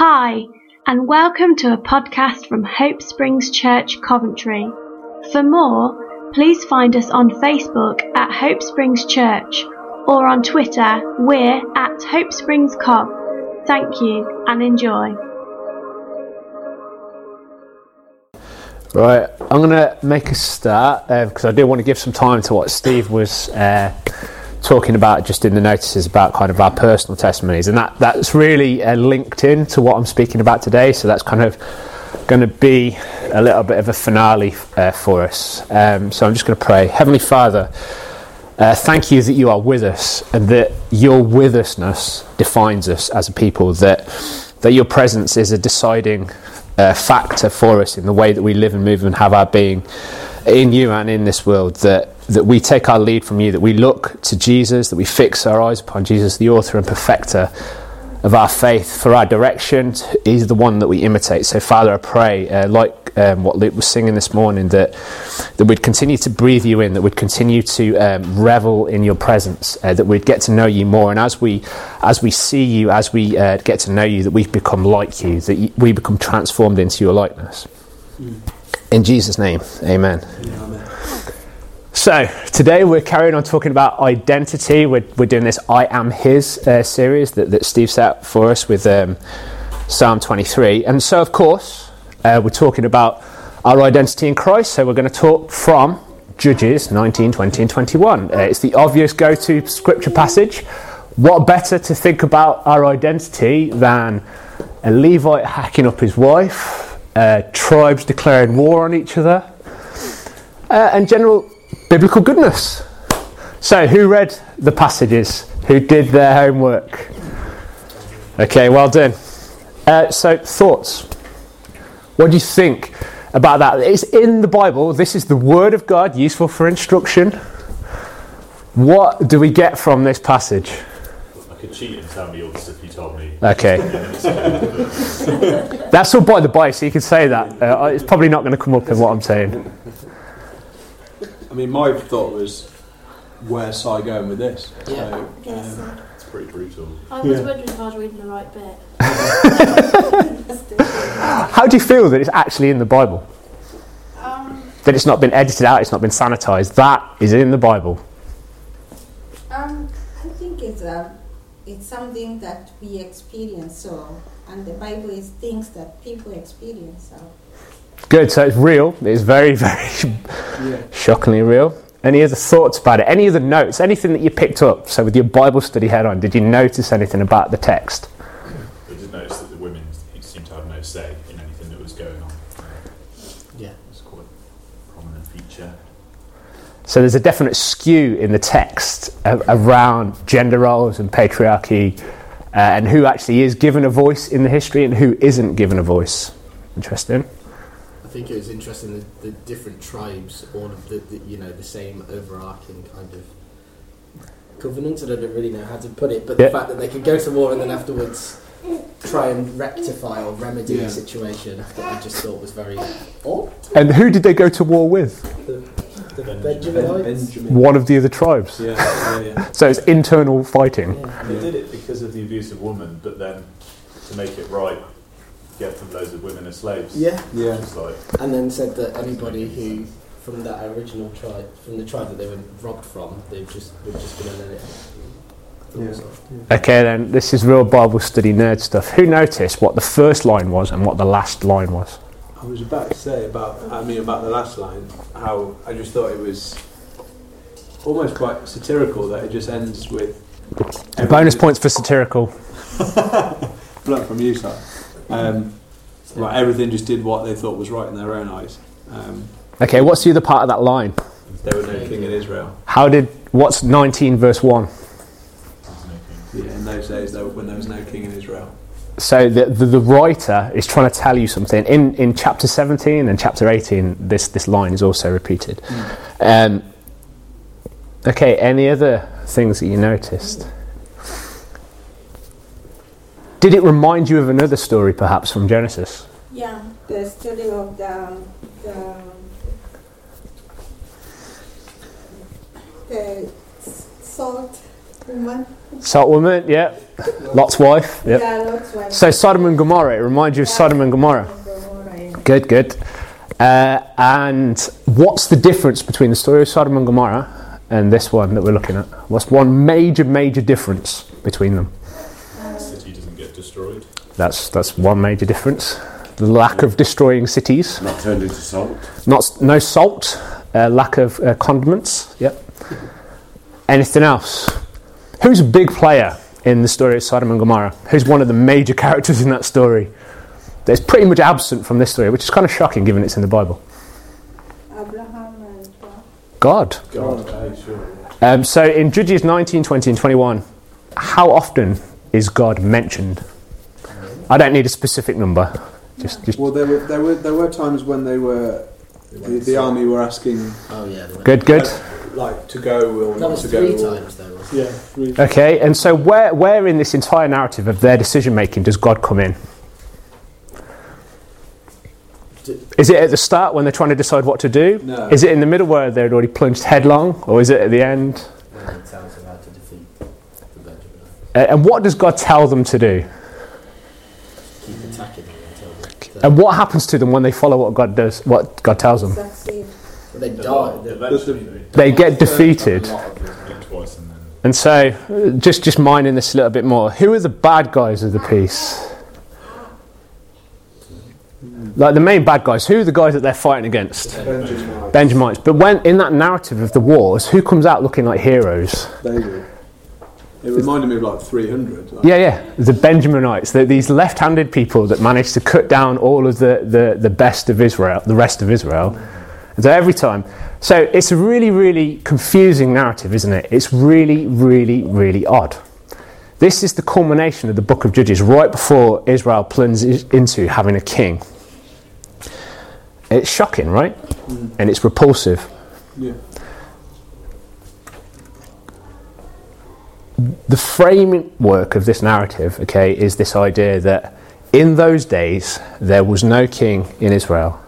Hi, and welcome to a podcast from Hope Springs Church, Coventry. For more, please find us on Facebook at Hope Springs Church or on Twitter, we're at Hope Springs Cov. Thank you and enjoy. Right, I'm going to make a start because I do want to give some time to what Steve was uh, talking about just in the notices about kind of our personal testimonies, and that that's really uh, linked in to what I'm speaking about today. So that's kind of going to be a little bit of a finale uh, for us. Um, so I'm just going to pray, Heavenly Father. Uh, thank you that you are with us and that your with usness defines us as a people, that, that your presence is a deciding uh, factor for us in the way that we live and move and have our being in you and in this world, that, that we take our lead from you, that we look to Jesus, that we fix our eyes upon Jesus, the author and perfecter of our faith for our direction. He's the one that we imitate. So, Father, I pray, uh, like um, what Luke was singing this morning, that that we'd continue to breathe you in, that we'd continue to um, revel in your presence, uh, that we'd get to know you more, and as we as we see you, as we uh, get to know you, that we've become like you, that we become transformed into your likeness. Mm. In Jesus' name, Amen. Amen. So, today we're carrying on talking about identity. We're, we're doing this I Am His uh, series that, that Steve set up for us with um, Psalm 23. And so, of course, uh, we're talking about our identity in Christ. So, we're going to talk from Judges 19, 20, and 21. Uh, it's the obvious go to scripture passage. What better to think about our identity than a Levite hacking up his wife, uh, tribes declaring war on each other, uh, and general biblical goodness. So, who read the passages? Who did their homework? Okay, well done. Uh, so, thoughts. What do you think about that? It's in the Bible. This is the Word of God, useful for instruction. What do we get from this passage? I could cheat and tell me all the stuff you told me. Okay. That's all by the by, so you can say that. Uh, it's probably not going to come up in what I'm saying. I mean, my thought was, where's Si going with this? Yeah. So, Yes. um, It's pretty brutal. I was Yeah. wondering if I was reading the right bit. How do you feel that it's actually in the Bible? um, That it's not been edited out, it's not been sanitized. That is in the Bible. Um, I think it's uh, it's something that we experience. So, and the Bible is things that people experience. So, Good, so it's real. It's very, very yeah. shockingly real. Any other thoughts about it? Any other notes? Anything that you picked up? So, with your Bible study head on, did you notice anything about the text? I did notice that the women seemed to have no say in anything that was going on. Yeah. It's quite a prominent feature. So, there's a definite skew in the text a- around gender roles and patriarchy uh, and who actually is given a voice in the history and who isn't given a voice. Interesting. I think it was interesting that the different tribes, all of the, the you know the same overarching kind of covenants. And I don't really know how to put it, but Yeah. the fact that they could go to war and then afterwards try and rectify or remedy Yeah. the situation, that I just thought was very odd. And who did they go to war with? The Ben- Benjaminites. Benjamin. One of the other tribes. Yeah, yeah, yeah. So, it's internal fighting. Yeah. And they did it because of the abuse of women, but then to make it right, get them loads of women as slaves. Yeah, Yeah. It's like, and then said that anybody who from that original tribe, from the tribe that they were robbed from, they just were just been to let it. Yeah. Okay, then, this is real Bible study nerd stuff. Who noticed what the first line was and what the last line was? I was about to say about, I mean, about the last line, how I just thought it was almost quite satirical that it just ends with. Bonus points for satirical. Blunt from you, sir. Um, right, everything just did what they thought was right in their own eyes. Um, Okay, what's the other part of that line? there was no king in Israel. How did, what's 19 verse 1? Yeah, in those days, there, when there was no king in Israel. So the, the, the writer is trying to tell you something. In, in chapter 17 and chapter 18, this, this line is also repeated. Um, okay, any other things that you noticed? Did it remind you of another story, perhaps, from Genesis? yeah, the story of the the, the salt woman. Salt woman, yeah. Lot's wife, yep. Yeah, Lot's wife. So Sodom and Gomorrah, it reminds you of Sodom and Gomorrah. Gomorrah, yeah. Good, good. Uh, and what's the difference between the story of Sodom and Gomorrah and this one that we're looking at? What's one major, major difference between them? The city doesn't get destroyed. That's that's one major difference. The lack of destroying cities, Not turned into salt. not no salt, uh, lack of uh, condiments. Yep. Anything else? Who's a big player in the story of Sodom and Gomorrah? Who's one of the major characters in that story? That's pretty much absent from this story, which is kind of shocking given it's in the Bible. Abraham and God. God, aye, sure. Um, so in Judges 19, 20, and 21, how often is God mentioned? I don't need a specific number. Just, just Well, there were there were there were times when they were the, the army were asking Oh yeah. good, good. like to go or That not was to three go. or- times though. Wasn't Yeah, three. Okay, and so where, where in this entire narrative of their decision making does God come in? Is it at the start when they're trying to decide what to do? No. Is it in the middle where they're already plunged headlong? Or is it at the end? When he tells them how to defeat the Benjamin. Uh, and what does God tell them to do? Keep attacking them until they, And what happens to them when they follow what God does, what God tells them? they die. They get defeated. a lot of them get twice and so, just just mining this a little bit more. Who are the bad guys of the piece? Like the main bad guys. Who are the guys that they're fighting against? Benjamin, Benjamites. But when in that narrative of the wars, who comes out looking like heroes? they do. It reminded me of like 300. Like, Yeah, yeah, the Benjaminites. They're these left-handed people that managed to cut down all of the, the, the best of Israel, the rest of Israel. And so every time, so it's a really, really confusing narrative, isn't it? It's really, really, really odd. This is the culmination of the book of Judges, right before Israel plunges into having a king. It's shocking, right? Mm. And it's repulsive. yeah. The framework of this narrative, okay, is this idea that in those days there was no king in Israel,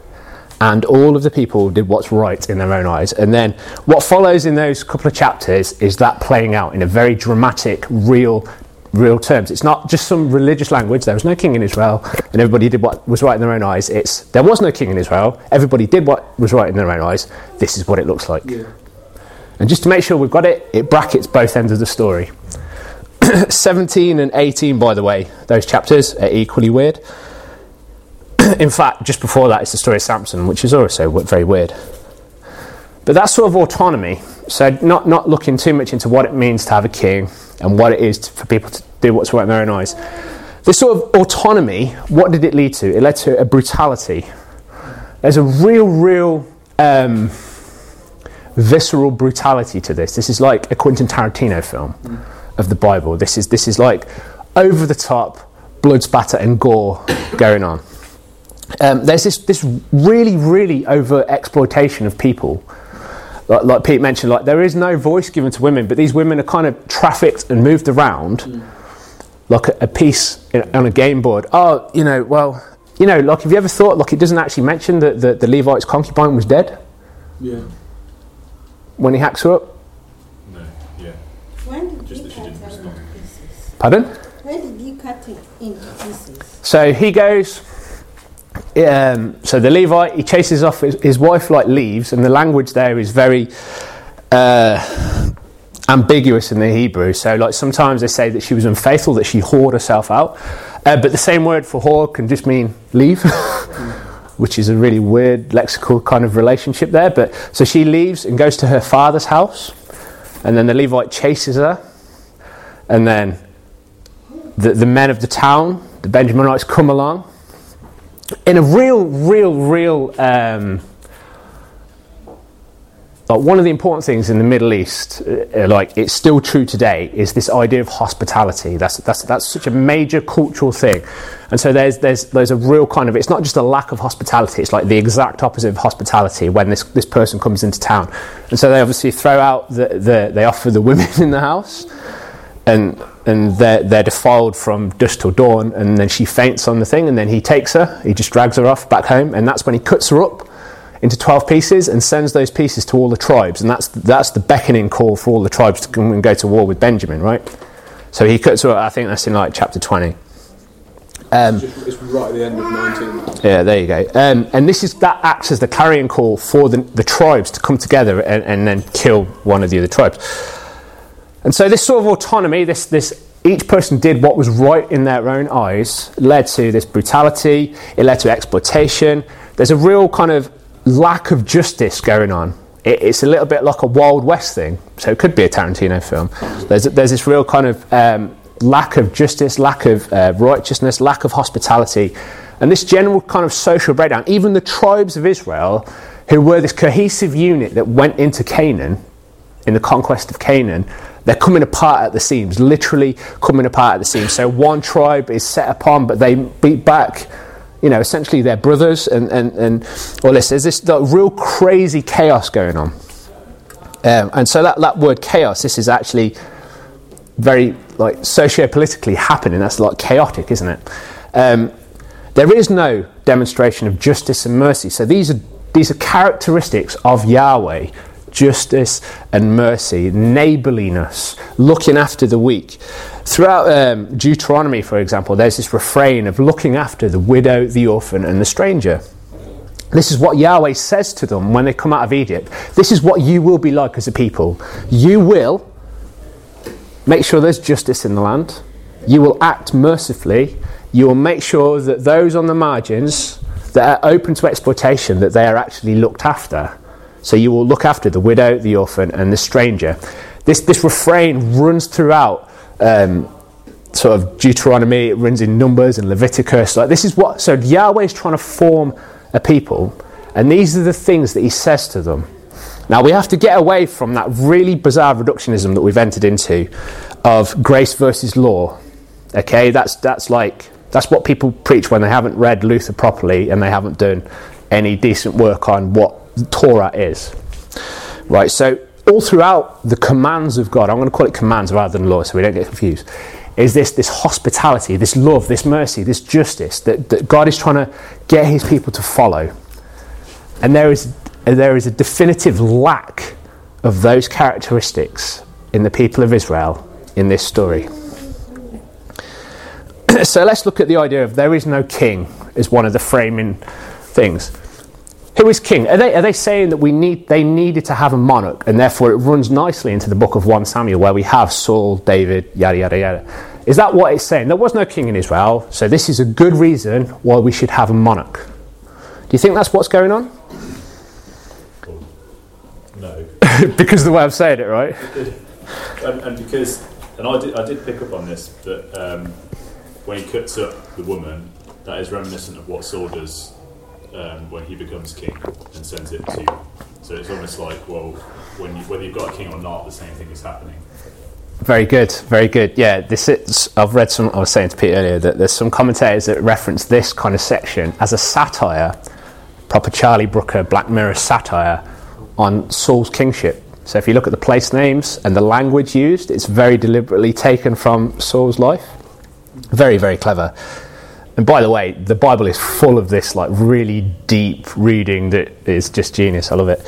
and all of the people did what's right in their own eyes. And then what follows in those couple of chapters is that playing out in a very dramatic, real, real terms. It's not just some religious language. There was no king in Israel, and everybody did what was right in their own eyes. It's there was no king in Israel. Everybody did what was right in their own eyes. This is what it looks like. Yeah. And just to make sure we've got it, it brackets both ends of the story. 17 and 18, by the way, those chapters are equally weird. In fact, just before that is the story of Samson, which is also very weird. But that sort of autonomy, so not, not looking too much into what it means to have a king and what it is to, for people to do what's right in their own eyes. This sort of autonomy, what did it lead to? It led to a brutality. There's a real, real um, visceral brutality to this. This is like a Quentin Tarantino film of the Bible. This is this is like over the top blood spatter and gore going on. Um, there's this this really really over exploitation of people. Like, like Pete mentioned, like there is no voice given to women, but these women are kind of trafficked and moved around like a, a piece in, on a game board. Oh, you know, well, you know, like have you ever thought like it doesn't actually mention that the, the Levite's concubine was dead Yeah. When he hacks her up? no, yeah. When did Just you that she cut didn't her respond. into pieces? Pardon? When did you cut it into pieces? So he goes. Um, so the Levite he chases off his, his wife like leaves, and the language there is very uh, ambiguous in the Hebrew. So like sometimes they say that she was unfaithful, that she whored herself out, uh, but the same word for whore can just mean leave. Which is a really weird lexical kind of relationship there. But so she leaves and goes to her father's house, and then the Levite chases her, and then the, the men of the town, the Benjaminites, come along in a real, real, real. Um, like one of the important things in the Middle East, uh, like it's still true today, is this idea of hospitality. That's that's that's such a major cultural thing, and so there's there's there's a real kind of it's not just a lack of hospitality. It's like the exact opposite of hospitality when this this person comes into town, and so they obviously throw out the, the they offer the women in the house, and and they're, they're defiled from dusk till dawn, and then she faints on the thing, and then he takes her, he just drags her off back home, and that's when he cuts her up into 12 pieces and sends those pieces to all the tribes. And that's, that's the beckoning call for all the tribes to come and go to war with Benjamin, right? So he cuts, so I think that's in like chapter 20. Um, Just, it's right at the end of 19. yeah, there you go. Um, and this is that acts as the carrying call for the, the tribes to come together and, and then kill one of the other tribes. And so this sort of autonomy, this this each person did what was right in their own eyes, led to this brutality. It led to exploitation. There's a real kind of lack of justice going on. It, it's a little bit like a Wild West thing. So it could be a Tarantino film. There's there's this real kind of um, lack of justice, lack of uh, righteousness, lack of hospitality, and this general kind of social breakdown. Even the tribes of Israel, who were this cohesive unit that went into Canaan, in the conquest of Canaan, they're coming apart at the seams, literally coming apart at the seams. So one tribe is set upon, but they beat back, you know, essentially their brothers, and, and, and all this. There's this real crazy chaos going on. Um, and so that, that word chaos, this is actually very like socio-politically happening. That's like chaotic, isn't it? Um, there is no demonstration of justice and mercy. So these are these are characteristics of Yahweh: justice and mercy, neighborliness, looking after the weak. Throughout um, Deuteronomy, for example, there's this refrain of looking after the widow, the orphan, and the stranger. This is what Yahweh says to them when they come out of Egypt. This is what you will be like as a people. You will make sure there's justice in the land. You will act mercifully. You will make sure that those on the margins that are open to exploitation that they are actually looked after. So you will look after the widow, the orphan, and the stranger. This this refrain runs throughout um, sort of Deuteronomy. It runs in Numbers and Leviticus. Like this is what so Yahweh is trying to form a people, and these are the things that He says to them. Now we have to get away from that really bizarre reductionism that we've entered into of grace versus law. Okay, that's that's like that's what people preach when they haven't read Luther properly and they haven't done any decent work on what Torah is. Right, so all throughout the commands of God, I'm going to call it commands rather than law so we don't get confused, is this, this hospitality, this love, this mercy, this justice that, that God is trying to get his people to follow. And there is, there is a definitive lack of those characteristics in the people of Israel in this story. so let's look at the idea of there is no king as one of the framing things. Who is king? Are they, are they saying that we need, they needed to have a monarch and therefore it runs nicely into the book of 1 Samuel where we have Saul, David, yada, yada, yada? Is that what it's saying? There was no king in Israel, so this is a good reason why we should have a monarch. Do you think that's what's going on? No. because of the way I've said it, right? and, and because, and I did, I did pick up on this, but um, when he cuts up the woman, that is reminiscent of what Saul does um, when he becomes king and sends it to. You. So it's almost like, well, when you, whether you've got a king or not, the same thing is happening. Very good, very good. Yeah, this is. I've read some. I was saying to Pete earlier that there's some commentators that reference this kind of section as a satire, proper Charlie Brooker Black Mirror satire on Saul's kingship. So if you look at the place names and the language used, it's very deliberately taken from Saul's life. Very, very clever. And by the way, the Bible is full of this like really deep reading that is just genius. I love it.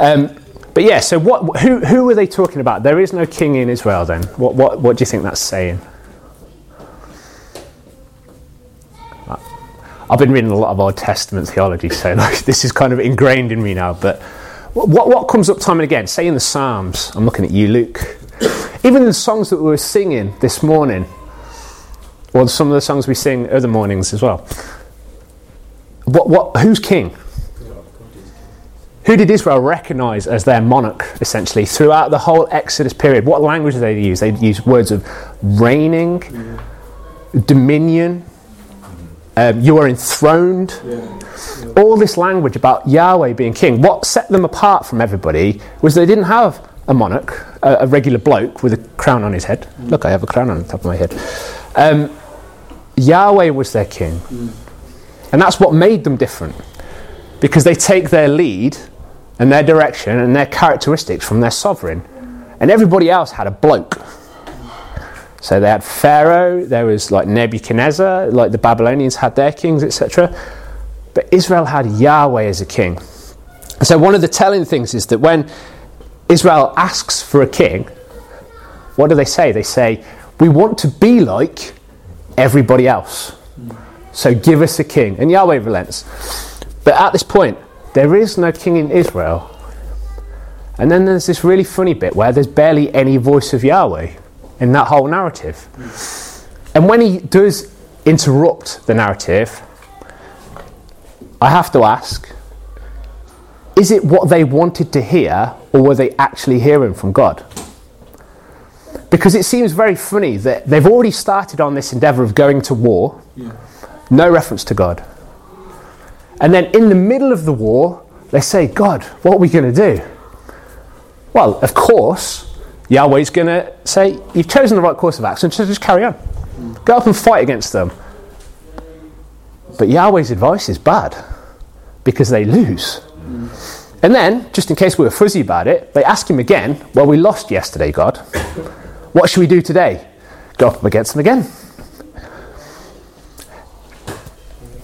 Um, but yeah, so what? Who who are they talking about? There is no king in Israel. Then what what what do you think that's saying? I've been reading a lot of Old Testament theology, so like, this is kind of ingrained in me now. But what what comes up time and again? Say in the Psalms. I'm looking at you, Luke. Even the songs that we were singing this morning, or some of the songs we sing other mornings as well. What what? Who's king? Who did Israel recognize as their monarch, essentially, throughout the whole Exodus period? What language did they use? They used words of reigning, dominion, um, you are enthroned. All this language about Yahweh being king. What set them apart from everybody was they didn't have a monarch, a, a regular bloke with a crown on his head. Look, I have a crown on the top of my head. Um, Yahweh was their king. And that's what made them different. Because they take their lead and their direction and their characteristics from their sovereign. And everybody else had a bloke. So they had Pharaoh, there was like Nebuchadnezzar, like the Babylonians had their kings, etc. But Israel had Yahweh as a king. So, one of the telling things is that when Israel asks for a king, what do they say? They say, We want to be like everybody else. So, give us a king. And Yahweh relents. But at this point, there is no king in Israel. And then there's this really funny bit where there's barely any voice of Yahweh in that whole narrative. And when he does interrupt the narrative, I have to ask is it what they wanted to hear, or were they actually hearing from God? Because it seems very funny that they've already started on this endeavour of going to war, Yeah. no reference to God. And then in the middle of the war, they say, God, what are we going to do? Well, of course, Yahweh's going to say, You've chosen the right course of action, so just carry on. Hmm. Go up and fight against them. But Yahweh's advice is bad because they lose. Hmm. And then, just in case we were fuzzy about it, they ask him again, Well, we lost yesterday, God. What should we do today? Go up against them again.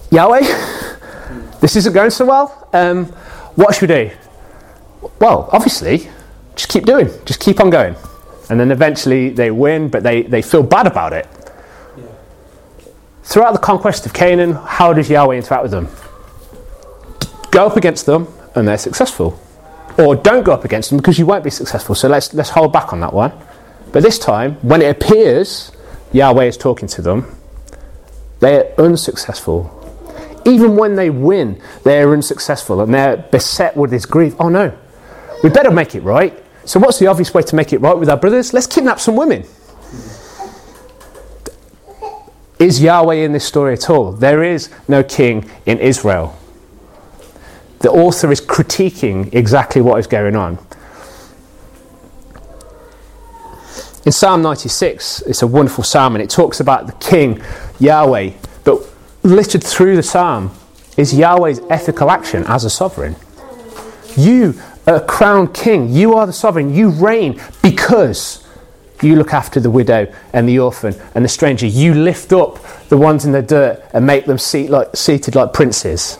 Yahweh, this isn't going so well. Um, what should we do? Well, obviously, just keep doing, just keep on going. And then eventually they win, but they, they feel bad about it. Throughout the conquest of Canaan, how does Yahweh interact with them? Go up against them and they're successful. Or don't go up against them because you won't be successful. So let's, let's hold back on that one. But this time, when it appears Yahweh is talking to them, they are unsuccessful. Even when they win, they are unsuccessful and they're beset with this grief. Oh no, we better make it right. So, what's the obvious way to make it right with our brothers? Let's kidnap some women. Is Yahweh in this story at all? There is no king in Israel. The author is critiquing exactly what is going on. In Psalm 96, it's a wonderful psalm, and it talks about the king, Yahweh. But littered through the psalm is Yahweh's ethical action as a sovereign. You are a crowned king. You are the sovereign. You reign because you look after the widow and the orphan and the stranger. You lift up the ones in the dirt and make them seat like, seated like princes.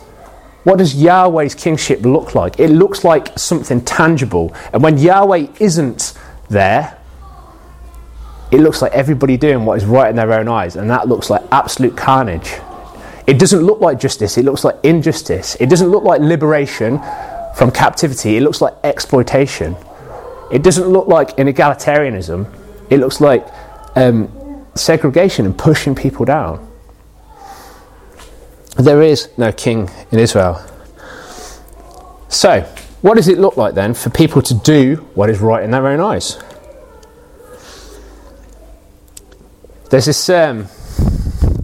What does Yahweh's kingship look like? It looks like something tangible. And when Yahweh isn't there, it looks like everybody doing what is right in their own eyes, and that looks like absolute carnage. It doesn't look like justice, it looks like injustice. It doesn't look like liberation from captivity, it looks like exploitation. It doesn't look like an egalitarianism, it looks like um, segregation and pushing people down. There is no king in Israel. So, what does it look like then for people to do what is right in their own eyes? There's this. Um,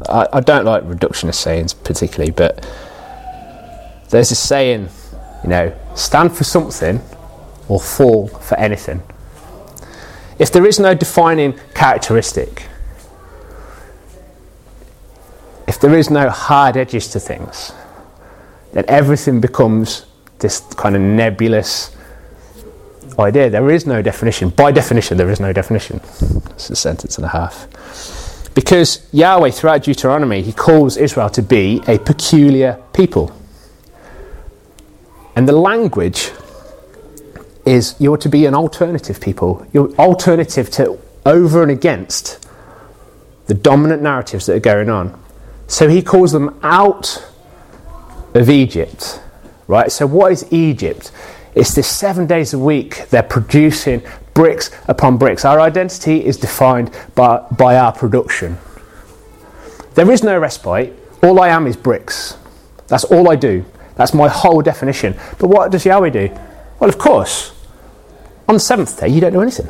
I, I don't like reductionist sayings particularly, but there's this saying, you know, stand for something or fall for anything. If there is no defining characteristic, if there is no hard edges to things, then everything becomes this kind of nebulous idea. There is no definition. By definition, there is no definition. It's a sentence and a half. Because Yahweh, throughout Deuteronomy, he calls Israel to be a peculiar people. And the language is you're to be an alternative people. You're alternative to over and against the dominant narratives that are going on. So he calls them out of Egypt, right? So what is Egypt? It's this seven days a week they're producing bricks upon bricks. Our identity is defined by, by our production. There is no respite. All I am is bricks. That's all I do. That's my whole definition. But what does Yahweh do? Well, of course, on the seventh day, you don't do anything.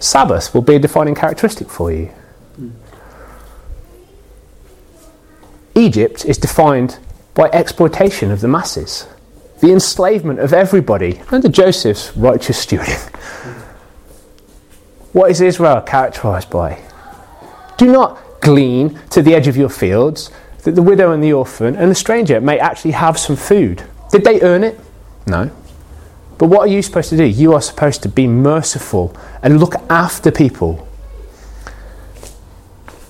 Sabbath will be a defining characteristic for you. Egypt is defined by exploitation of the masses, the enslavement of everybody under Joseph's righteous stewarding. What is Israel characterized by? Do not glean to the edge of your fields that the widow and the orphan and the stranger may actually have some food. Did they earn it? No. But what are you supposed to do? You are supposed to be merciful and look after people.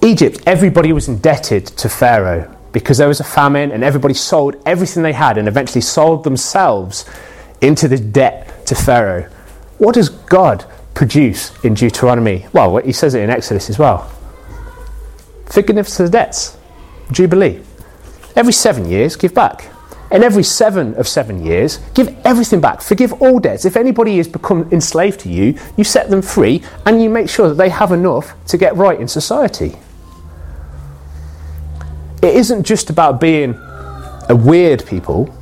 Egypt, everybody was indebted to Pharaoh because there was a famine and everybody sold everything they had and eventually sold themselves into the debt to Pharaoh. What does God produce in Deuteronomy? Well, he says it in Exodus as well. Forgiveness of debts, Jubilee. Every seven years, give back. And every seven of seven years, give everything back. Forgive all debts. If anybody has become enslaved to you, you set them free and you make sure that they have enough to get right in society. It isn't just about being a weird people,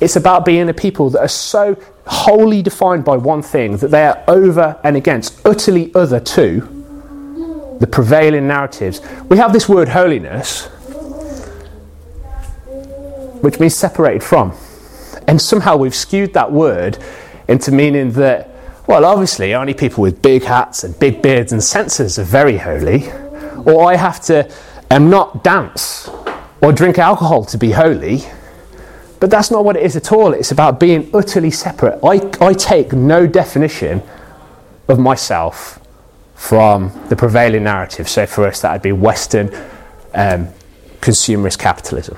it's about being a people that are so wholly defined by one thing that they are over and against, utterly other to the prevailing narratives. We have this word holiness, which means separated from. And somehow we've skewed that word into meaning that, well, obviously, only people with big hats and big beards and censers are very holy, or I have to um, not dance or drink alcohol to be holy. But that's not what it is at all. It's about being utterly separate. I, I take no definition of myself from the prevailing narrative. So for us, that would be Western um, consumerist capitalism,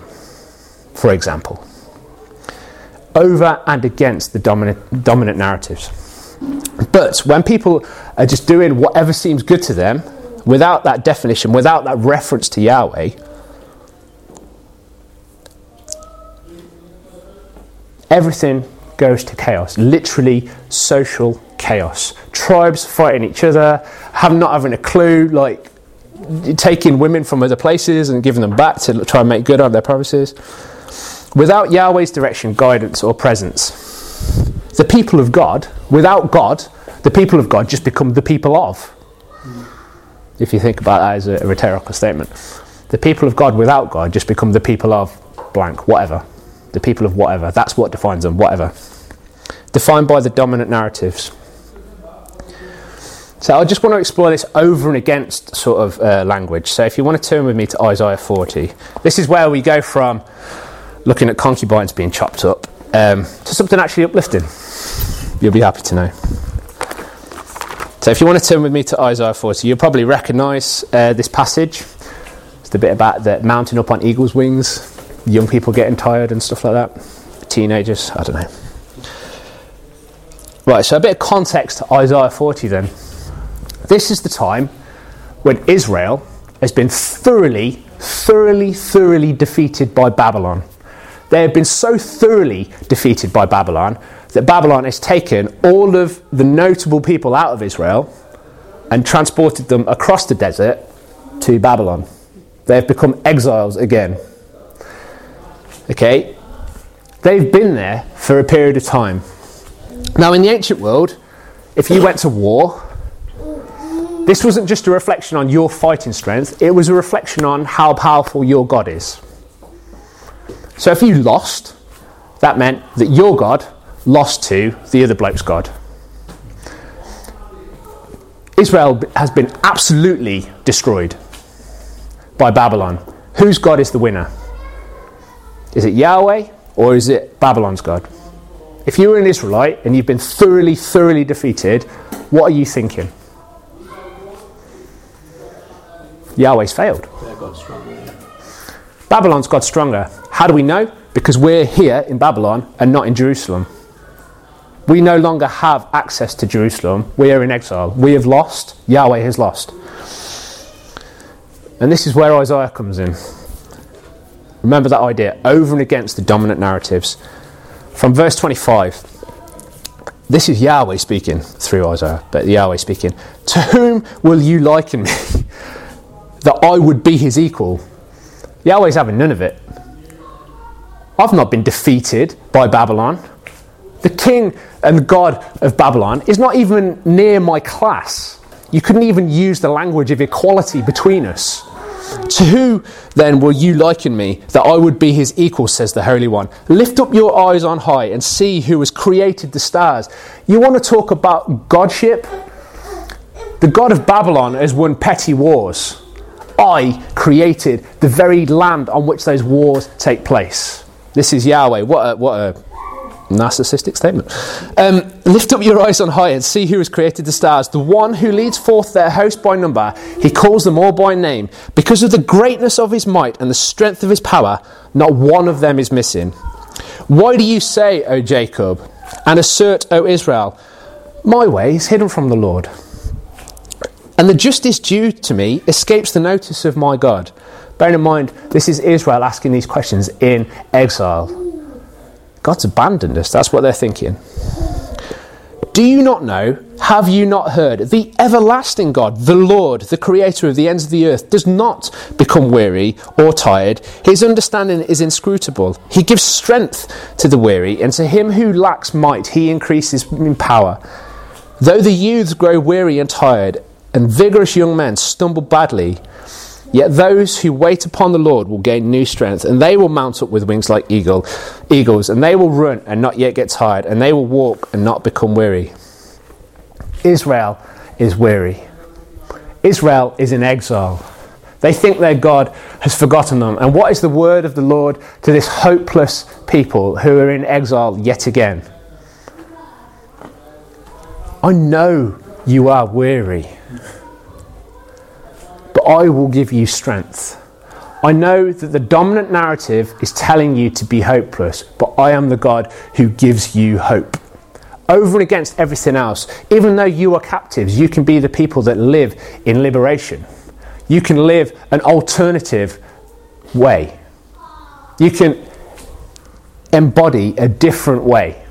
for example. Over and against the dominant, dominant narratives. But when people are just doing whatever seems good to them, without that definition, without that reference to Yahweh, everything goes to chaos. Literally, social chaos. Tribes fighting each other, have not having a clue, like taking women from other places and giving them back to try and make good on their promises. Without Yahweh's direction, guidance, or presence, the people of God, without God, the people of God just become the people of. If you think about that as a, a rhetorical statement, the people of God without God just become the people of blank, whatever the people of whatever. That's what defines them, whatever. Defined by the dominant narratives. So I just want to explore this over and against sort of uh, language. So if you want to turn with me to Isaiah 40, this is where we go from looking at concubines being chopped up um, to something actually uplifting. You'll be happy to know. So if you want to turn with me to Isaiah 40, you'll probably recognise uh, this passage. It's the bit about the mounting up on eagle's wings young people getting tired and stuff like that. Teenagers, I don't know. Right, so a bit of context to Isaiah 40 then. This is the time when Israel has been thoroughly, thoroughly, thoroughly defeated by Babylon. They have been so thoroughly defeated by Babylon that Babylon has taken all of the notable people out of Israel and transported them across the desert to Babylon. They have become exiles again. Okay? They've been there for a period of time. Now, in the ancient world, if you went to war, this wasn't just a reflection on your fighting strength, it was a reflection on how powerful your God is. So if you lost, that meant that your God lost to the other bloke's God. Israel has been absolutely destroyed by Babylon. Whose God is the winner? Is it Yahweh or is it Babylon's God? If you were an Israelite and you've been thoroughly, thoroughly defeated, what are you thinking? Yahweh's failed. Babylon's God stronger. How do we know? Because we're here in Babylon and not in Jerusalem. We no longer have access to Jerusalem. We are in exile. We have lost. Yahweh has lost. And this is where Isaiah comes in. Remember that idea over and against the dominant narratives. From verse 25, this is Yahweh speaking through Isaiah, but Yahweh speaking. To whom will you liken me? that I would be his equal. Yahweh's having none of it. I've not been defeated by Babylon. The king and God of Babylon is not even near my class. You couldn't even use the language of equality between us. To who then will you liken me, that I would be his equal, says the Holy One? Lift up your eyes on high and see who has created the stars. You want to talk about godship? The God of Babylon has won petty wars. I created the very land on which those wars take place. This is Yahweh. What a, what a narcissistic statement. Um, lift up your eyes on high and see who has created the stars. The one who leads forth their host by number, he calls them all by name. Because of the greatness of his might and the strength of his power, not one of them is missing. Why do you say, O Jacob, and assert, O Israel, my way is hidden from the Lord? And the justice due to me escapes the notice of my God. Bearing in mind, this is Israel asking these questions in exile. God's abandoned us. That's what they're thinking. Do you not know? Have you not heard? The everlasting God, the Lord, the creator of the ends of the earth, does not become weary or tired. His understanding is inscrutable. He gives strength to the weary, and to him who lacks might, he increases in power. Though the youths grow weary and tired, and vigorous young men stumble badly, Yet those who wait upon the Lord will gain new strength, and they will mount up with wings like eagle, eagles, and they will run and not yet get tired, and they will walk and not become weary. Israel is weary. Israel is in exile. They think their God has forgotten them. And what is the word of the Lord to this hopeless people who are in exile yet again? I know you are weary I will give you strength. I know that the dominant narrative is telling you to be hopeless, but I am the God who gives you hope. Over and against everything else, even though you are captives, you can be the people that live in liberation. You can live an alternative way. You can embody a different way.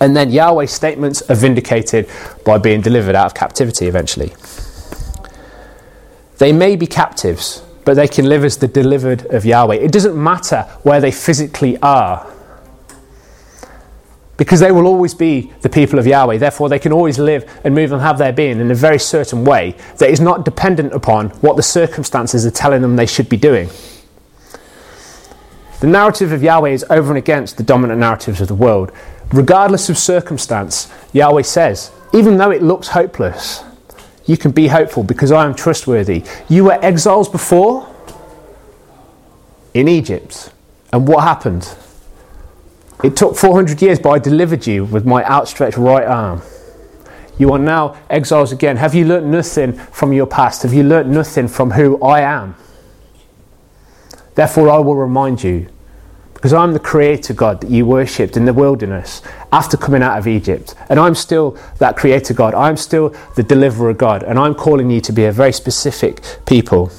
And then Yahweh's statements are vindicated by being delivered out of captivity eventually. They may be captives, but they can live as the delivered of Yahweh. It doesn't matter where they physically are. Because they will always be the people of Yahweh. Therefore, they can always live and move and have their being in a very certain way that is not dependent upon what the circumstances are telling them they should be doing. The narrative of Yahweh is over and against the dominant narratives of the world. Regardless of circumstance, Yahweh says, even though it looks hopeless, you can be hopeful because I am trustworthy. You were exiles before in Egypt. And what happened? It took 400 years, but I delivered you with my outstretched right arm. You are now exiles again. Have you learnt nothing from your past? Have you learnt nothing from who I am? Therefore, I will remind you because I'm the creator God that you worshipped in the wilderness after coming out of Egypt. And I'm still that creator God. I'm still the deliverer God. And I'm calling you to be a very specific people.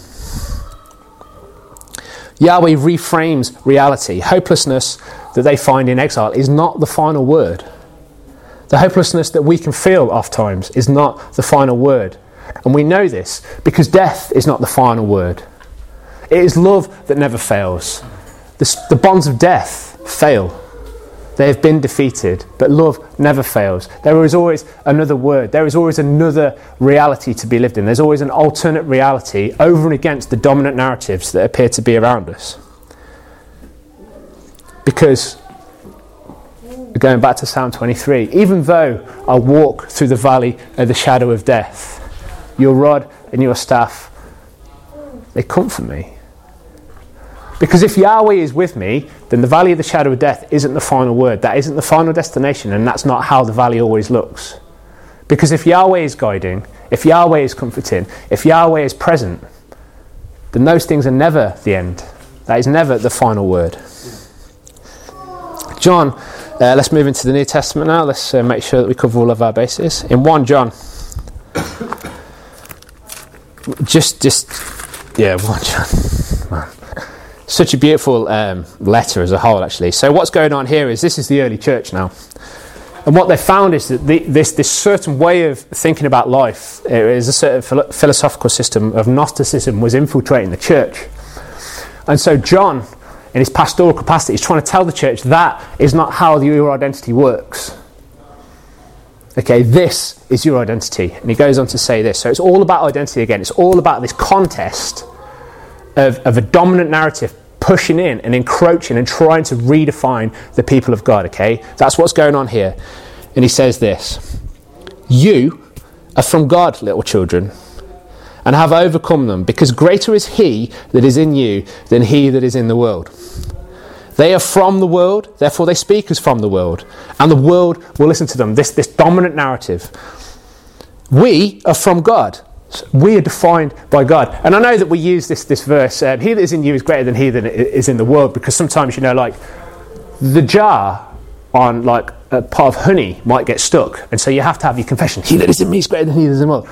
Yahweh reframes reality. Hopelessness that they find in exile is not the final word. The hopelessness that we can feel oft times is not the final word. And we know this because death is not the final word. It is love that never fails. The, the bonds of death fail. They have been defeated, but love never fails. There is always another word. There is always another reality to be lived in. There's always an alternate reality over and against the dominant narratives that appear to be around us. Because, going back to Psalm 23, even though I walk through the valley of the shadow of death, your rod and your staff, they comfort me. Because if Yahweh is with me, then the valley of the shadow of death isn't the final word. That isn't the final destination, and that's not how the valley always looks. Because if Yahweh is guiding, if Yahweh is comforting, if Yahweh is present, then those things are never the end. That is never the final word. John, uh, let's move into the New Testament now. Let's uh, make sure that we cover all of our bases. In 1 John, just, just, yeah, 1 John such a beautiful um, letter as a whole, actually. So, what's going on here is this is the early church now. And what they found is that the, this, this certain way of thinking about life, uh, is a certain philo- philosophical system of Gnosticism, was infiltrating the church. And so, John, in his pastoral capacity, is trying to tell the church that is not how your identity works. Okay, this is your identity. And he goes on to say this. So, it's all about identity again. It's all about this contest of, of a dominant narrative pushing in and encroaching and trying to redefine the people of God, okay? That's what's going on here. And he says this You are from God, little children, and have overcome them, because greater is he that is in you than he that is in the world. They are from the world, therefore they speak as from the world, and the world will listen to them. This, this dominant narrative. We are from God. We are defined by God. And I know that we use this, this verse, um, he that is in you is greater than he that is in the world, because sometimes, you know, like the jar on like a pot of honey might get stuck. And so you have to have your confession. He that is in me is greater than he that is in the world.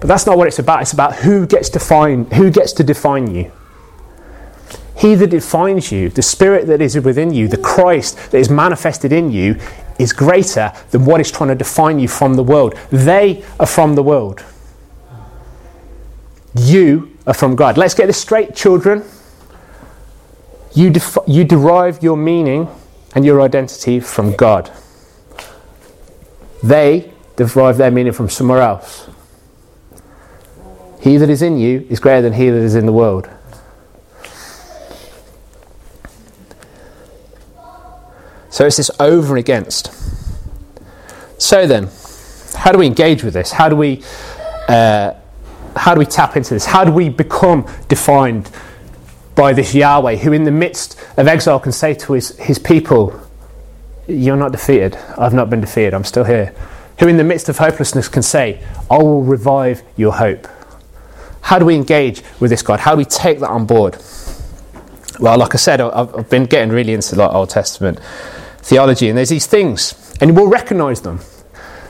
But that's not what it's about. It's about who gets define who gets to define you. He that defines you, the spirit that is within you, the Christ that is manifested in you, is greater than what is trying to define you from the world. They are from the world. You are from God. Let's get this straight, children. You, def- you derive your meaning and your identity from God. They derive their meaning from somewhere else. He that is in you is greater than he that is in the world. So it's this over and against. So then, how do we engage with this? How do we, uh, how do we tap into this? How do we become defined by this Yahweh, who in the midst of exile can say to his, his people, "You're not defeated. I've not been defeated. I'm still here." Who in the midst of hopelessness can say, "I will revive your hope." How do we engage with this God? How do we take that on board? Well, like I said, I've, been getting really into like Old Testament theology, and there's these things, and we'll recognize them.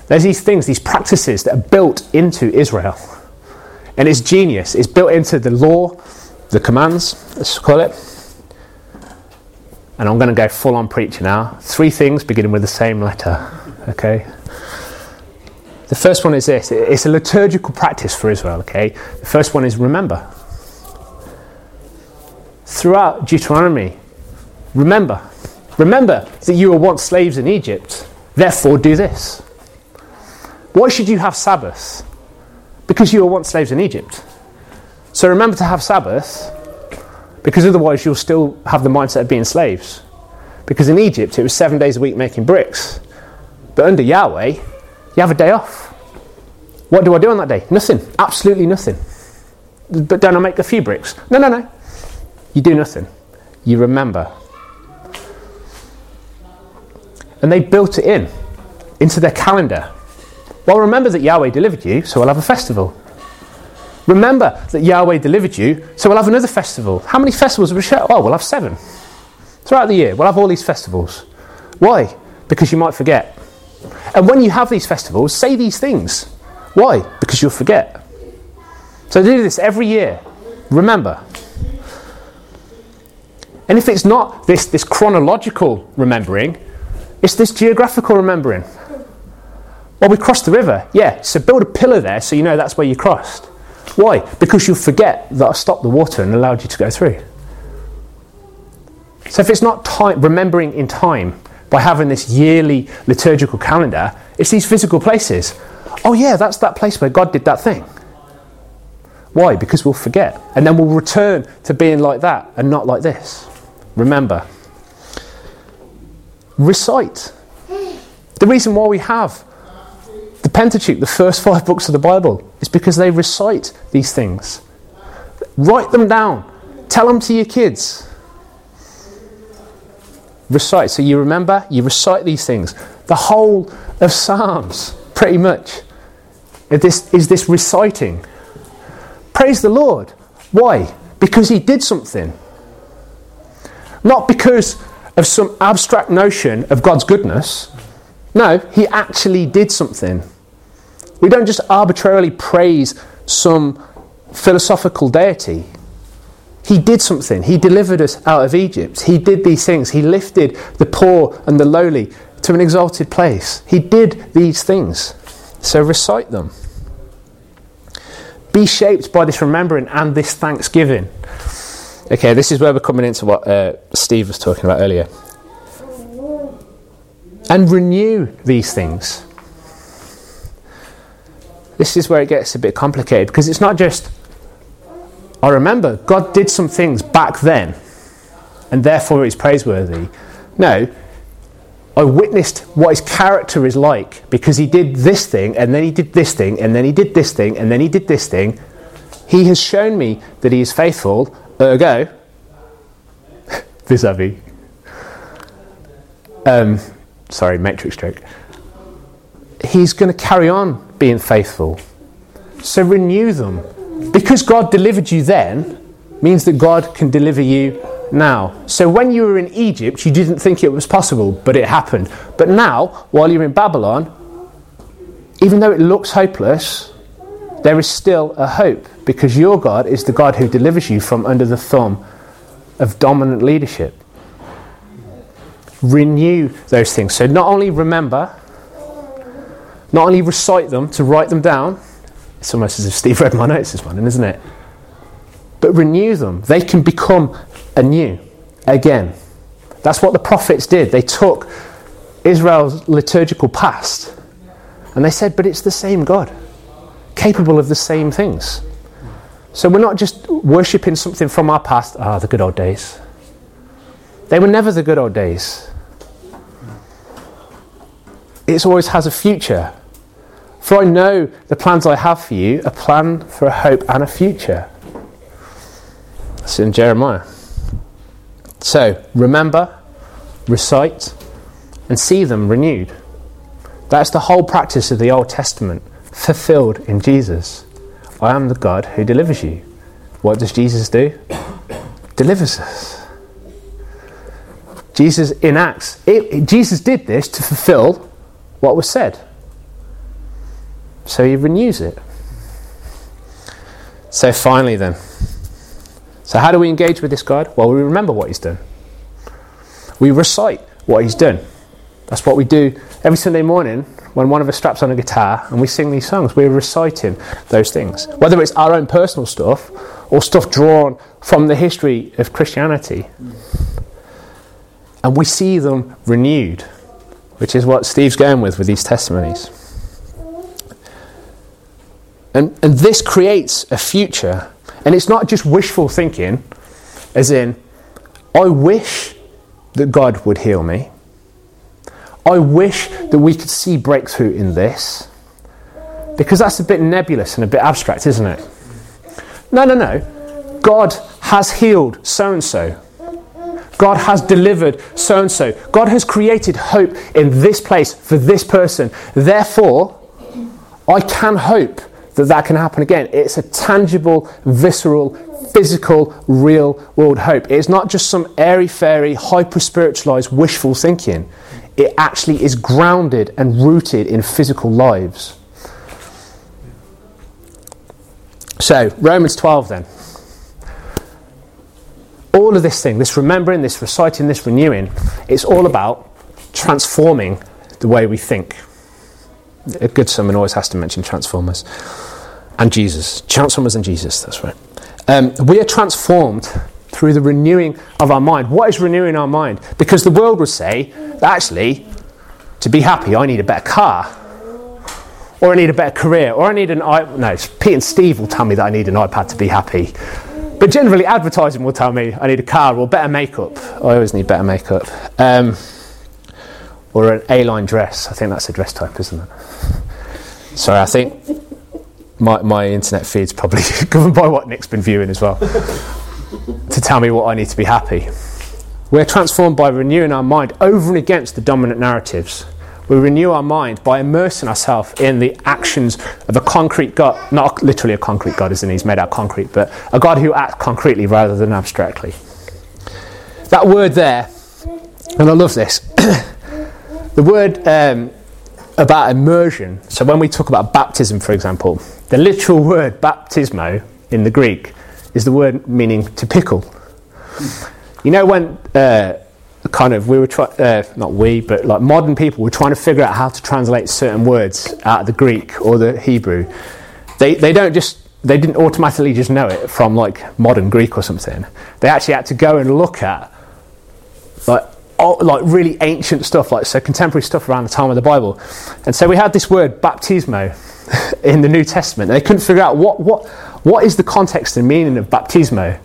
There's these things, these practices that are built into Israel. And it's genius. It's built into the law, the commands, let's call it. And I'm going to go full on preacher now. Three things beginning with the same letter. Okay? The first one is this it's a liturgical practice for Israel, okay? The first one is remember. Throughout Deuteronomy, remember. Remember that you were once slaves in Egypt, therefore do this. Why should you have Sabbath? Because you were once slaves in Egypt. So remember to have Sabbath, because otherwise you'll still have the mindset of being slaves. Because in Egypt it was seven days a week making bricks. But under Yahweh, you have a day off. What do I do on that day? Nothing. Absolutely nothing. But don't I make a few bricks? No, no, no. You do nothing. You remember. And they built it in, into their calendar. Well, remember that Yahweh delivered you, so we'll have a festival. Remember that Yahweh delivered you, so we'll have another festival. How many festivals we share? Oh, we'll have seven. Throughout the year, we'll have all these festivals. Why? Because you might forget. And when you have these festivals, say these things. Why? Because you'll forget. So do this every year. Remember. And if it's not this, this chronological remembering, it's this geographical remembering. Well, we crossed the river. Yeah, so build a pillar there so you know that's where you crossed. Why? Because you'll forget that I stopped the water and allowed you to go through. So if it's not time, remembering in time by having this yearly liturgical calendar, it's these physical places. Oh, yeah, that's that place where God did that thing. Why? Because we'll forget. And then we'll return to being like that and not like this. Remember. Recite. The reason why we have Pentateuch, the first five books of the Bible, is because they recite these things. Write them down. Tell them to your kids. Recite. So you remember, you recite these things. The whole of Psalms, pretty much, is this, is this reciting. Praise the Lord. Why? Because He did something. Not because of some abstract notion of God's goodness. No, He actually did something. We don't just arbitrarily praise some philosophical deity. He did something. He delivered us out of Egypt. He did these things. He lifted the poor and the lowly to an exalted place. He did these things. So recite them. Be shaped by this remembering and this thanksgiving. Okay, this is where we're coming into what uh, Steve was talking about earlier. And renew these things. This is where it gets a bit complicated because it's not just, I remember God did some things back then and therefore it's praiseworthy. No, I witnessed what his character is like because he did this thing and then he did this thing and then he did this thing and then he did this thing. He has shown me that he is faithful, ergo, vis a vis. Um, sorry, matrix joke. He's going to carry on being faithful. So renew them. Because God delivered you then, means that God can deliver you now. So when you were in Egypt, you didn't think it was possible, but it happened. But now, while you're in Babylon, even though it looks hopeless, there is still a hope because your God is the God who delivers you from under the thumb of dominant leadership. Renew those things. So not only remember, not only recite them to write them down, it's almost as if Steve read my notes this morning, isn't it? But renew them. They can become anew again. That's what the prophets did. They took Israel's liturgical past and they said, but it's the same God, capable of the same things. So we're not just worshipping something from our past, ah, the good old days. They were never the good old days. It always has a future. For I know the plans I have for you, a plan for a hope and a future. That's in Jeremiah. So remember, recite, and see them renewed. That's the whole practice of the Old Testament, fulfilled in Jesus. I am the God who delivers you. What does Jesus do? Delivers us. Jesus enacts. It, Jesus did this to fulfill what was said. So he renews it. So finally, then. So, how do we engage with this God? Well, we remember what he's done. We recite what he's done. That's what we do every Sunday morning when one of us straps on a guitar and we sing these songs. We're reciting those things. Whether it's our own personal stuff or stuff drawn from the history of Christianity. And we see them renewed, which is what Steve's going with with these testimonies. And, and this creates a future. And it's not just wishful thinking, as in, I wish that God would heal me. I wish that we could see breakthrough in this. Because that's a bit nebulous and a bit abstract, isn't it? No, no, no. God has healed so and so. God has delivered so and so. God has created hope in this place for this person. Therefore, I can hope that that can happen again. It's a tangible, visceral, physical, real world hope. It's not just some airy fairy, hyper spiritualized, wishful thinking. It actually is grounded and rooted in physical lives. So, Romans 12 then. All of this thing, this remembering, this reciting, this renewing, it's all about transforming the way we think. A good sermon always has to mention transformers and Jesus. Transformers and Jesus, that's right. Um, we are transformed through the renewing of our mind. What is renewing our mind? Because the world would say, actually, to be happy, I need a better car. Or I need a better career. Or I need an iPad. No, Pete and Steve will tell me that I need an iPad to be happy. But generally, advertising will tell me I need a car or better makeup. I always need better makeup. Um, or an A line dress. I think that's a dress type, isn't it? Sorry, I think my, my internet feed's probably governed by what Nick's been viewing as well to tell me what I need to be happy. We're transformed by renewing our mind over and against the dominant narratives. We renew our mind by immersing ourselves in the actions of a concrete God, not literally a concrete God, as in he's made out concrete, but a God who acts concretely rather than abstractly. That word there, and I love this, the word um, about immersion. So when we talk about baptism, for example, the literal word baptismo in the Greek is the word meaning to pickle. You know when uh, kind of we were trying, uh, not we, but like modern people were trying to figure out how to translate certain words out of the Greek or the Hebrew. They they don't just they didn't automatically just know it from like modern Greek or something. They actually had to go and look at like like really ancient stuff, like so contemporary stuff around the time of the Bible. And so we had this word baptismo in the New Testament. They couldn't figure out what what what is the context and meaning of baptismo.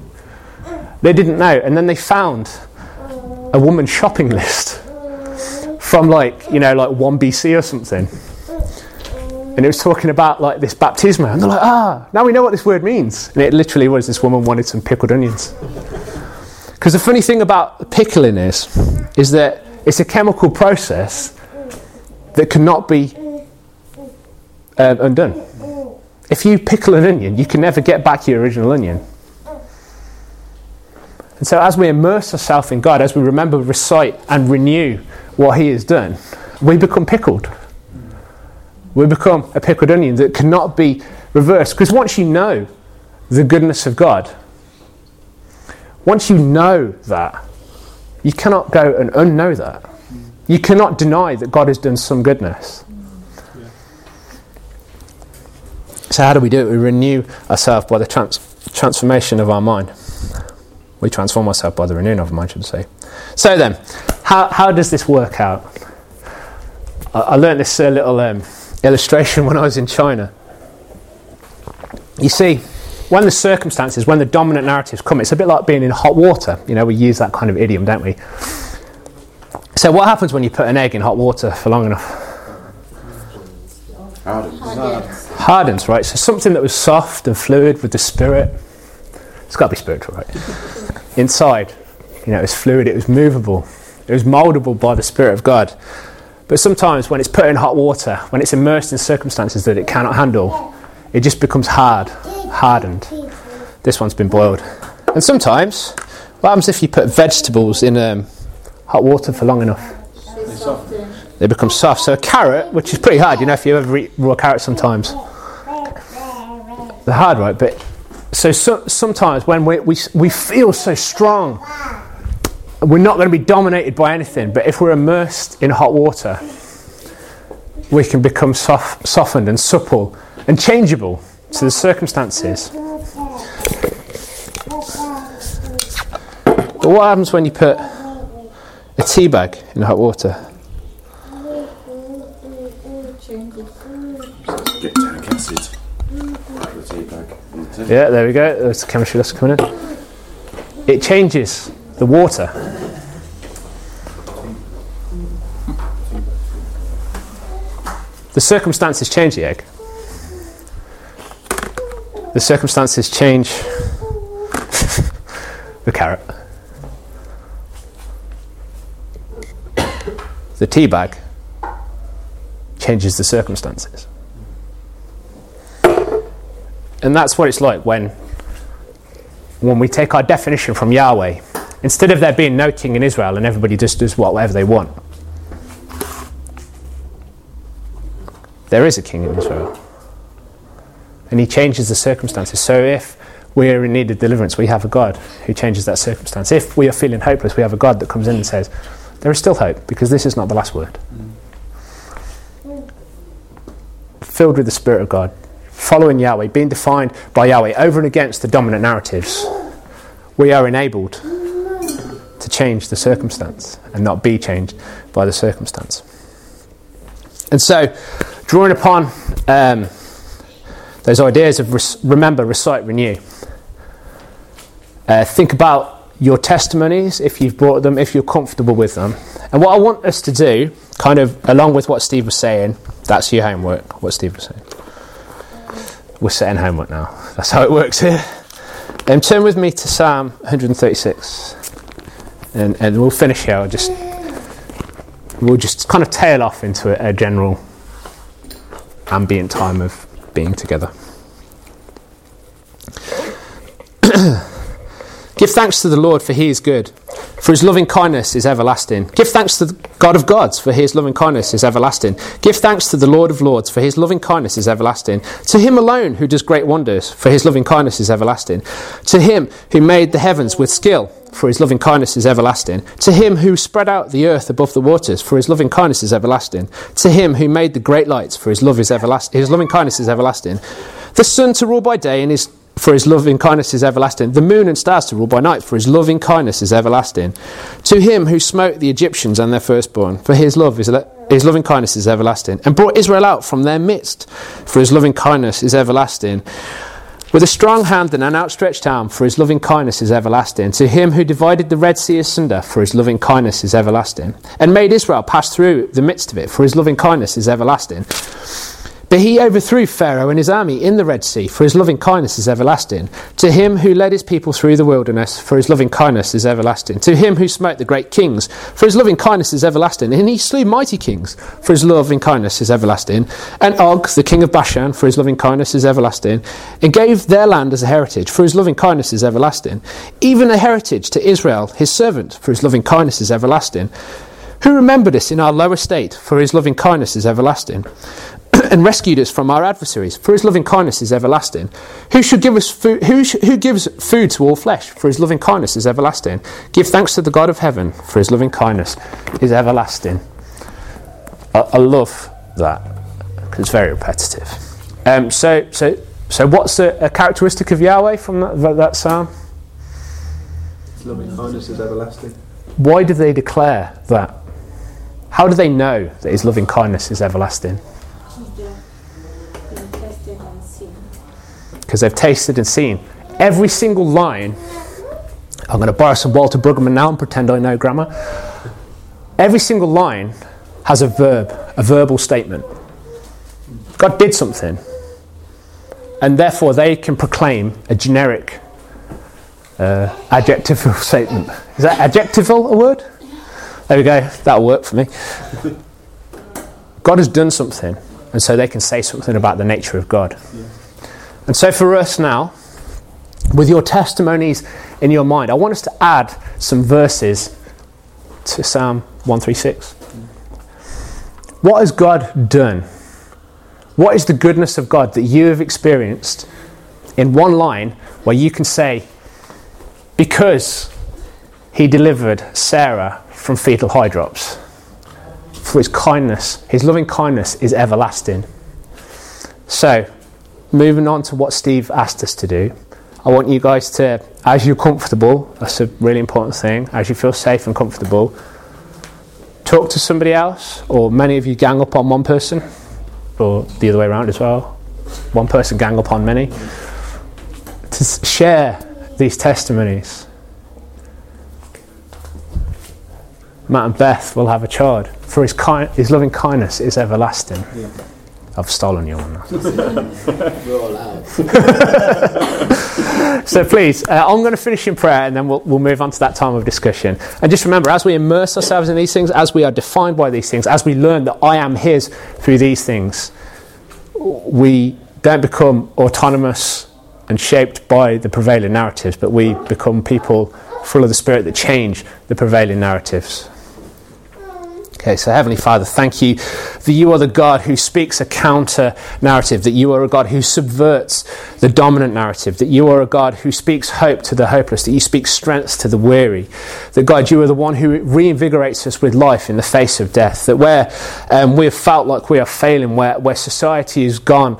They didn't know, and then they found a woman's shopping list from like you know like one BC or something. And it was talking about like this baptismo, and they're like, ah, now we know what this word means. And it literally was this woman wanted some pickled onions. Because the funny thing about pickling is, is that It's a chemical process that cannot be um, undone. If you pickle an onion, you can never get back your original onion. And so, as we immerse ourselves in God, as we remember, recite, and renew what He has done, we become pickled. We become a pickled onion that cannot be reversed. Because once you know the goodness of God, once you know that, you cannot go and unknow that. You cannot deny that God has done some goodness. So, how do we do it? We renew ourselves by the trans- transformation of our mind. We transform ourselves by the renewing of our mind, should say. So, then, how, how does this work out? I, I learned this uh, little um, illustration when I was in China. You see, when the circumstances, when the dominant narratives come, it's a bit like being in hot water. You know, we use that kind of idiom, don't we? So, what happens when you put an egg in hot water for long enough? Hardens. Hardens, right? So, something that was soft and fluid with the spirit, it's got to be spiritual, right? Inside, you know, it was fluid, it was movable, it was moldable by the Spirit of God. But sometimes, when it's put in hot water, when it's immersed in circumstances that it cannot handle, it just becomes hard, hardened. This one's been boiled. And sometimes, what happens if you put vegetables in um, hot water for long enough? They become soft. So a carrot, which is pretty hard, you know, if you ever eat raw carrots sometimes, they're hard, right? But so, so sometimes when we, we, we feel so strong, we're not going to be dominated by anything. But if we're immersed in hot water, we can become soft, softened and supple and changeable to the circumstances. But what happens when you put a tea bag in hot water? Change it. Get tannic acid. Out of the tea bag. into- Yeah, there we go. There's the chemistry lesson coming in. It changes the water. The circumstances change the egg. The circumstances change the carrot. The tea bag changes the circumstances. And that's what it's like when, when we take our definition from Yahweh. Instead of there being no king in Israel and everybody just does whatever they want, there is a king in Israel. And he changes the circumstances. So if we're in need of deliverance, we have a God who changes that circumstance. If we are feeling hopeless, we have a God that comes in and says, There is still hope because this is not the last word. Filled with the Spirit of God, following Yahweh, being defined by Yahweh over and against the dominant narratives, we are enabled to change the circumstance and not be changed by the circumstance. And so, drawing upon um, those ideas of res- remember, recite, renew, uh, think about your testimonies if you've brought them, if you're comfortable with them. And what I want us to do, kind of along with what Steve was saying, that's your homework, what Steve was saying we're setting homework now. That's how it works here. Um, turn with me to Psalm 136, and, and we'll finish here. I'll just we'll just kind of tail off into a, a general ambient time of being together. Give thanks to the Lord, for he is good, for his loving kindness is everlasting. Give thanks to the God of gods, for his loving kindness is everlasting. Give thanks to the Lord of lords, for his loving kindness is everlasting. To him alone who does great wonders, for his loving kindness is everlasting. To him who made the heavens with skill, for his loving kindness is everlasting. To him who spread out the earth above the waters, for his loving kindness is everlasting. To him who made the great lights, for his love is everlasting. His loving kindness is everlasting. The sun to rule by day and his for his loving kindness is everlasting. The moon and stars to rule by night, for his loving kindness is everlasting. To him who smote the Egyptians and their firstborn, for his love is his loving kindness is everlasting, and brought Israel out from their midst, for his loving kindness is everlasting. With a strong hand and an outstretched arm, for his loving kindness is everlasting. To him who divided the Red Sea asunder, for his loving kindness is everlasting. And made Israel pass through the midst of it, for his loving kindness is everlasting. But he overthrew Pharaoh and his army in the Red Sea, for his loving kindness is everlasting. To him who led his people through the wilderness, for his loving kindness is everlasting. To him who smote the great kings, for his loving kindness is everlasting. And he slew mighty kings, for his loving kindness is everlasting. And Og, the king of Bashan, for his loving kindness is everlasting. And gave their land as a heritage, for his loving kindness is everlasting. Even a heritage to Israel, his servant, for his loving kindness is everlasting. Who remembered us in our low estate, for his loving kindness is everlasting and rescued us from our adversaries. For his loving kindness is everlasting. Who should give us food? Who, sh- who gives food to all flesh? For his loving kindness is everlasting. Give thanks to the God of heaven, for his loving kindness is everlasting. I, I love that because it's very repetitive. Um, so, so, so, what's a, a characteristic of Yahweh from that, that, that psalm? His loving kindness is everlasting. Why do they declare that? How do they know that his loving kindness is everlasting? Been tested and seen. Because they've tasted and seen. Every single line, I'm going to borrow some Walter Brueggemann now and pretend I know grammar. Every single line has a verb, a verbal statement. God did something, and therefore they can proclaim a generic uh, adjectival statement. Is that adjectival a word? There we go, that'll work for me. God has done something, and so they can say something about the nature of God. And so for us now, with your testimonies in your mind, I want us to add some verses to Psalm 136. What has God done? What is the goodness of God that you have experienced in one line where you can say, because he delivered Sarah from fetal hydrops, for his kindness, his loving kindness is everlasting. So, moving on to what Steve asked us to do, I want you guys to, as you're comfortable, that's a really important thing, as you feel safe and comfortable, talk to somebody else, or many of you gang up on one person, or the other way around as well. One person gang up on many. To share these testimonies. Matt and Beth will have a child, for his, kind, his loving kindness is everlasting. I've stolen your one. We're all out. So please, uh, I'm going to finish in prayer and then we'll, we'll move on to that time of discussion. And just remember, as we immerse ourselves in these things, as we are defined by these things, as we learn that I am His through these things, we don't become autonomous and shaped by the prevailing narratives, but we become people full of the Spirit that change the prevailing narratives. Okay, so Heavenly Father, thank you that you are the God who speaks a counter narrative, that you are a God who subverts the dominant narrative, that you are a God who speaks hope to the hopeless, that you speak strength to the weary, that God, you are the one who reinvigorates us with life in the face of death, that where um, we have felt like we are failing, where, where society is gone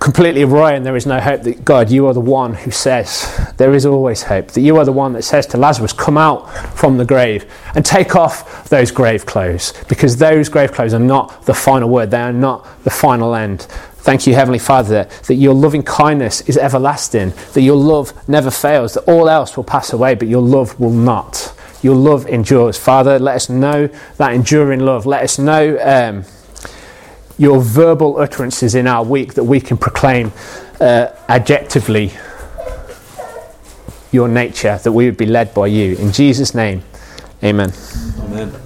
completely awry and there is no hope that God, you are the one who says there is always hope. That you are the one that says to Lazarus, come out from the grave and take off those grave clothes because those grave clothes are not the final word, they are not the final end. Thank you, Heavenly Father, that, that your loving kindness is everlasting, that your love never fails, that all else will pass away, but your love will not. Your love endures. Father, let us know that enduring love. Let us know. Um, your verbal utterances in our week that we can proclaim uh, adjectively your nature, that we would be led by you. In Jesus' name, amen. Amen.